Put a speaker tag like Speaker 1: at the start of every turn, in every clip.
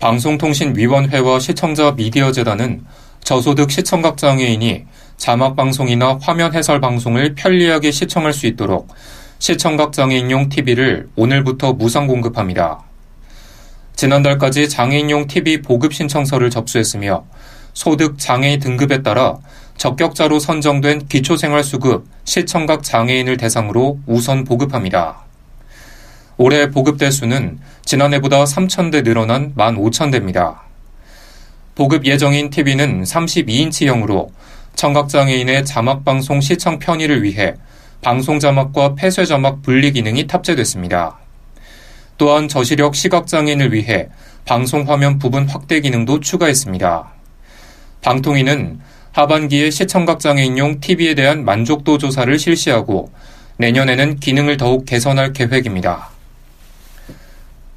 Speaker 1: 방송통신위원회와 시청자 미디어재단은 저소득 시청각 장애인이 자막 방송이나 화면 해설 방송을 편리하게 시청할 수 있도록 시청각 장애인용 TV를 오늘부터 무상 공급합니다. 지난달까지 장애인용 TV 보급 신청서를 접수했으며 소득 장애 등급에 따라 적격자로 선정된 기초생활수급 시청각 장애인을 대상으로 우선 보급합니다. 올해 보급 대 수는 지난해보다 3,000대 늘어난 15,000대입니다. 보급 예정인 TV는 32인치형으로 청각장애인의 자막방송 시청 편의를 위해 방송 자막과 폐쇄 자막 분리 기능이 탑재됐습니다. 또한 저시력 시각장애인을 위해 방송 화면 부분 확대 기능도 추가했습니다. 방통위는 하반기에 시청각 장애인용 TV에 대한 만족도 조사를 실시하고 내년에는 기능을 더욱 개선할 계획입니다.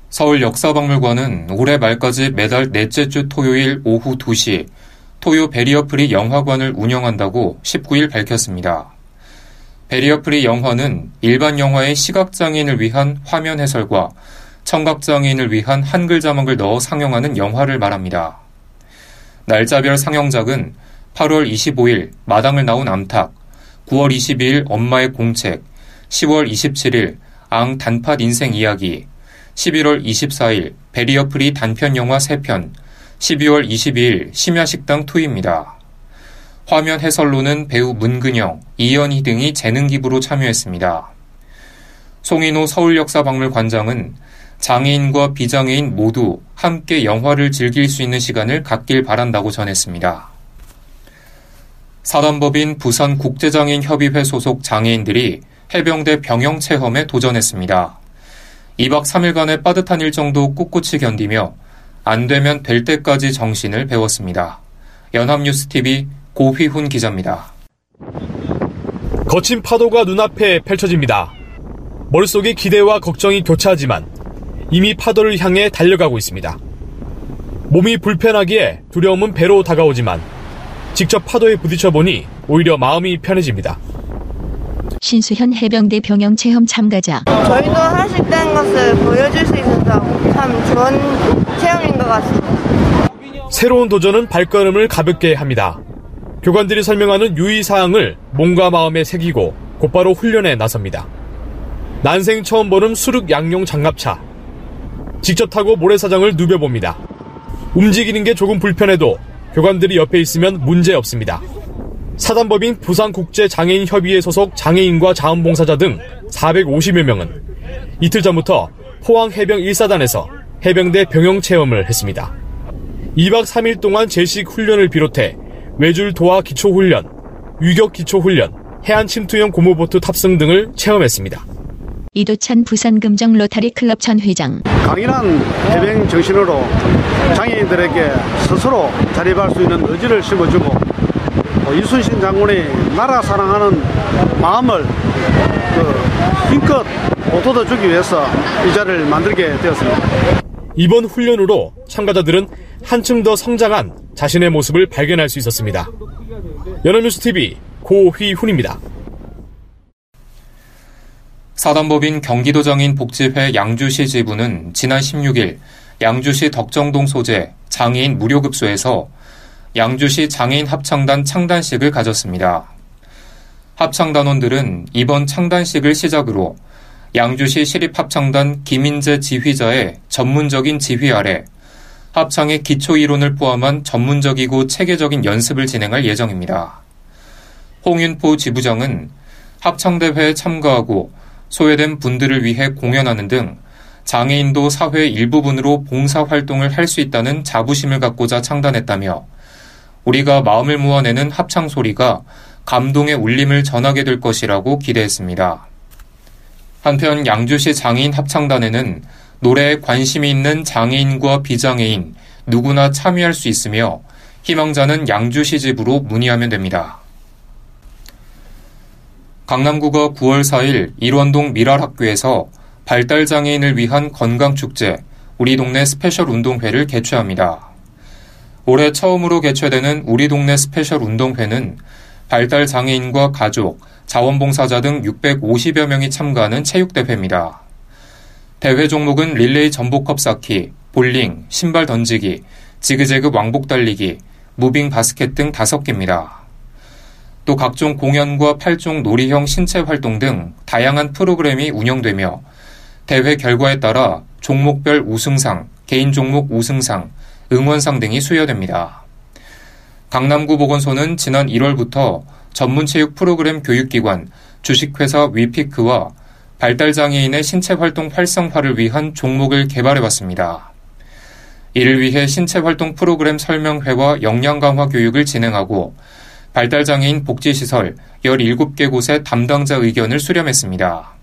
Speaker 1: 서울 역사박물관은 올해 말까지 매달 넷째 주 토요일 오후 2시 토요 베리어프리 영화관을 운영한다고 19일 밝혔습니다. 베리어프리 영화는 일반 영화의 시각장애인을 위한 화면 해설과 청각장애인을 위한 한글 자막을 넣어 상영하는 영화를 말합니다. 날짜별 상영작은 8월 25일 마당을 나온 암탉, 9월 22일 엄마의 공책, 10월 27일 앙 단팥 인생 이야기, 11월 24일 베리어 프리 단편 영화 3편, 12월 22일 심야식당 2입니다. 화면 해설로는 배우 문근영, 이연희 등이 재능 기부로 참여했습니다. 송인호 서울역사박물관장은 장애인과 비장애인 모두 함께 영화를 즐길 수 있는 시간을 갖길 바란다고 전했습니다. 사단법인 부산국제장애인협의회 소속 장애인들이 해병대 병영 체험에 도전했습니다. 2박 3일간의 빠듯한 일정도 꿋꿋이 견디며 안 되면 될 때까지 정신을 배웠습니다. 연합뉴스TV 고휘훈 기자입니다.
Speaker 2: 거친 파도가 눈앞에 펼쳐집니다. 머릿속에 기대와 걱정이 교차하지만 이미 파도를 향해 달려가고 있습니다. 몸이 불편하기에 두려움은 배로 다가오지만 직접 파도에 부딪혀 보니 오히려 마음이 편해집니다.
Speaker 3: 신수현 해병대 병영 체험 참가자.
Speaker 4: 저희도 하나씩 된 것을 보여줄 수 있어서 참 좋은 체험인 것 같습니다.
Speaker 2: 새로운 도전은 발걸음을 가볍게 합니다. 교관들이 설명하는 유의사항을 몸과 마음에 새기고 곧바로 훈련에 나섭니다. 난생 처음 보는 수륙 양용 장갑차. 직접 타고 모래사장을 누벼봅니다. 움직이는 게 조금 불편해도 교관들이 옆에 있으면 문제 없습니다. 사단법인 부산국제장애인협의회 소속 장애인과 자원봉사자 등 450여 명은 이틀 전부터 포항 해병 1사단에서 해병대 병영 체험을 했습니다. 2박 3일 동안 제식 훈련을 비롯해 외줄 도하 기초훈련, 유격 기초훈련, 해안 침투형 고무보트 탑승 등을 체험했습니다.
Speaker 3: 이도찬 부산금정 로타리 클럽 전 회장.
Speaker 5: 강인한 해병 정신으로 장애인들에게 스스로 자립할 수 있는 의지를 심어주고 이순신 장군이 나라 사랑하는 마음을 그 힘껏 보돋아주기 위해서 이 자리를 만들게 되었습니다.
Speaker 2: 이번 훈련으로 참가자들은 한층 더 성장한 자신의 모습을 발견할 수 있었습니다. 연합뉴스TV 고휘훈입니다.
Speaker 1: 사단법인 경기도장인 복지회 양주시 지부는 지난 16일 양주시 덕정동 소재 장애인 무료급소에서 양주시 장애인 합창단 창단식을 가졌습니다. 합창단원들은 이번 창단식을 시작으로 양주시 시립합창단 김인재 지휘자의 전문적인 지휘 아래 합창의 기초 이론을 포함한 전문적이고 체계적인 연습을 진행할 예정입니다. 홍윤포 지부장은 합창대회에 참가하고 소외된 분들을 위해 공연하는 등 장애인도 사회의 일부분으로 봉사활동을 할 수 있다는 자부심을 갖고자 창단했다며 우리가 마음을 모아내는 합창 소리가 감동의 울림을 전하게 될 것이라고 기대했습니다. 한편 양주시 장애인 합창단에는 노래에 관심이 있는 장애인과 비장애인 누구나 참여할 수 있으며 희망자는 양주시 집으로 문의하면 됩니다. 강남구가 9월 4일 일원동 밀알학교에서 발달장애인을 위한 건강축제 우리 동네 special 운동회를 개최합니다. 올해 처음으로 개최되는 우리 동네 special 운동회는 발달 장애인과 가족, 자원봉사자 등 650여 명이 참가하는 체육대회입니다. 대회 종목은 릴레이 점보컵 쌓기, 볼링, 신발 던지기, 지그재그 왕복 달리기, 무빙 바스켓 등 5개입니다. 또 각종 공연과 8종 놀이형 신체 활동 등 다양한 프로그램이 운영되며 대회 결과에 따라 종목별 우승상, 개인 종목 우승상, 응원상 등이 수여됩니다. 강남구 보건소는 지난 1월부터 전문체육 프로그램 교육기관 주식회사 위피크와 발달장애인의 신체활동 활성화를 위한 종목을 개발해왔습니다. 이를 위해 신체활동 프로그램 설명회와 역량 강화 교육을 진행하고 발달장애인 복지시설 17개 곳의 담당자 의견을 수렴했습니다.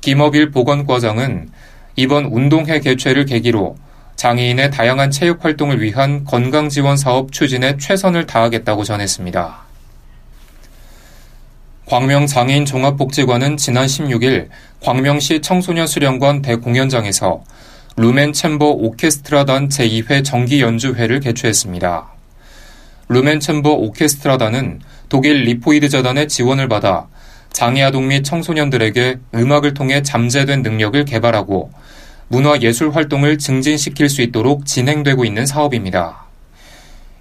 Speaker 1: 김업일 보건과장은 이번 운동회 개최를 계기로 장애인의 다양한 체육 활동을 위한 건강 지원 사업 추진에 최선을 다하겠다고 전했습니다. 광명 장애인 종합복지관은 지난 16일 광명시 청소년 수련관 대공연장에서 루멘 챔버 오케스트라단 제2회 정기 연주회를 개최했습니다. 루멘 챔버 오케스트라단은 독일 리포이드 재단의 지원을 받아 장애 아동 및 청소년들에게 음악을 통해 잠재된 능력을 개발하고 문화 예술 활동을 증진시킬 수 있도록 진행되고 있는 사업입니다.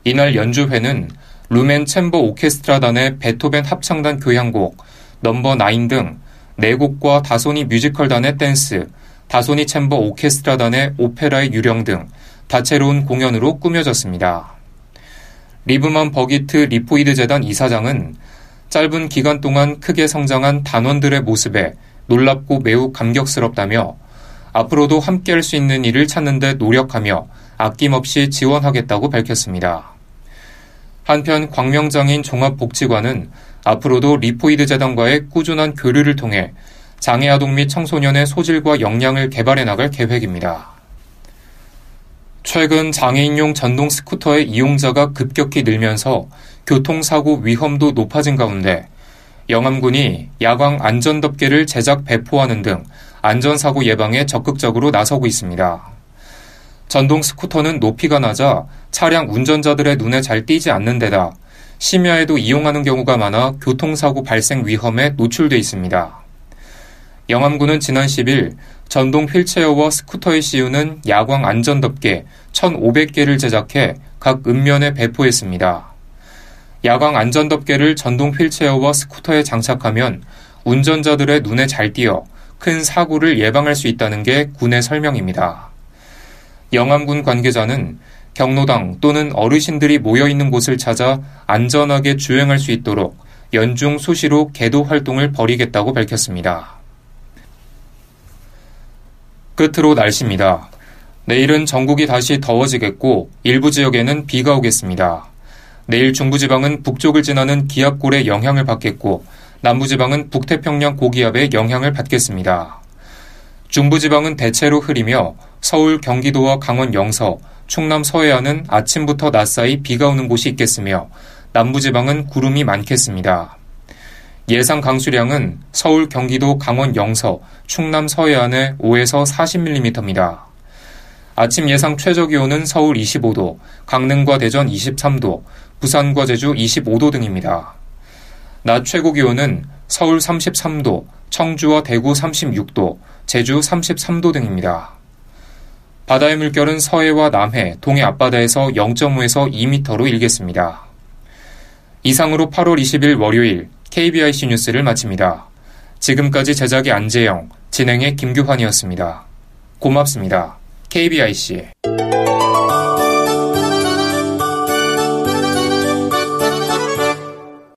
Speaker 1: 이날 연주회는 루멘 챔버 오케스트라단의 베토벤 합창단 교향곡, number 9 등 4곡과 다소니 뮤지컬단의 댄스, 다소니 챔버 오케스트라단의 오페라의 유령 등 다채로운 공연으로 꾸며졌습니다. 리브만 버기트 리포이드 재단 이사장은 짧은 기간 동안 크게 성장한 단원들의 모습에 놀랍고 매우 감격스럽다며 앞으로도 함께 할 수 있는 일을 찾는 데 노력하며 아낌없이 지원하겠다고 밝혔습니다. 한편 광명장애인 종합복지관은 앞으로도 리포이드 재단과의 꾸준한 교류를 통해 장애 아동 및 청소년의 소질과 역량을 개발해 나갈 계획입니다. 최근 장애인용 전동 스쿠터의 이용자가 급격히 늘면서 교통사고 위험도 높아진 가운데 영암군이 야광 안전덮개를 제작 배포하는 등 안전사고 예방에 적극적으로 나서고 있습니다. 전동 스쿠터는 높이가 낮아 차량 운전자들의 눈에 잘 띄지 않는 데다 심야에도 이용하는 경우가 많아 교통사고 발생 위험에 노출돼 있습니다. 영암군은 지난 10일 전동 휠체어와 스쿠터에 씌우는 야광 안전덮개 1,500개를 제작해 각 읍면에 배포했습니다. 야광 안전덮개를 전동 휠체어와 스쿠터에 장착하면 운전자들의 눈에 잘 띄어 큰 사고를 예방할 수 있다는 게 군의 설명입니다. 영암군 관계자는 경로당 또는 어르신들이 모여 있는 곳을 찾아 안전하게 주행할 수 있도록 연중 수시로 개도 활동을 벌이겠다고 밝혔습니다. 끝으로 날씨입니다. 내일은 전국이 다시 더워지겠고 일부 지역에는 비가 오겠습니다. 내일 중부지방은 북쪽을 지나는 기압골의 영향을 받겠고 남부지방은 북태평양 고기압의 영향을 받겠습니다. 중부지방은 대체로 흐리며 서울, 경기도와 강원 영서, 충남 서해안은 아침부터 낮 사이 비가 오는 곳이 있겠으며 남부지방은 구름이 많겠습니다. 예상 강수량은 서울, 경기도, 강원 영서, 충남 서해안에 5에서 40mm입니다. 아침 예상 최저 기온은 서울 25도, 강릉과 대전 23도, 부산과 제주 25도 등입니다. 낮 최고 기온은 서울 33도, 청주와 대구 36도, 제주 33도 등입니다. 바다의 물결은 서해와 남해, 동해 앞바다에서 0.5에서 2m로 일겠습니다. 이상으로 8월 20일 월요일 KBIC 뉴스를 마칩니다. 지금까지 제작의 안재영, 진행의 김규환이었습니다. 고맙습니다. KBIC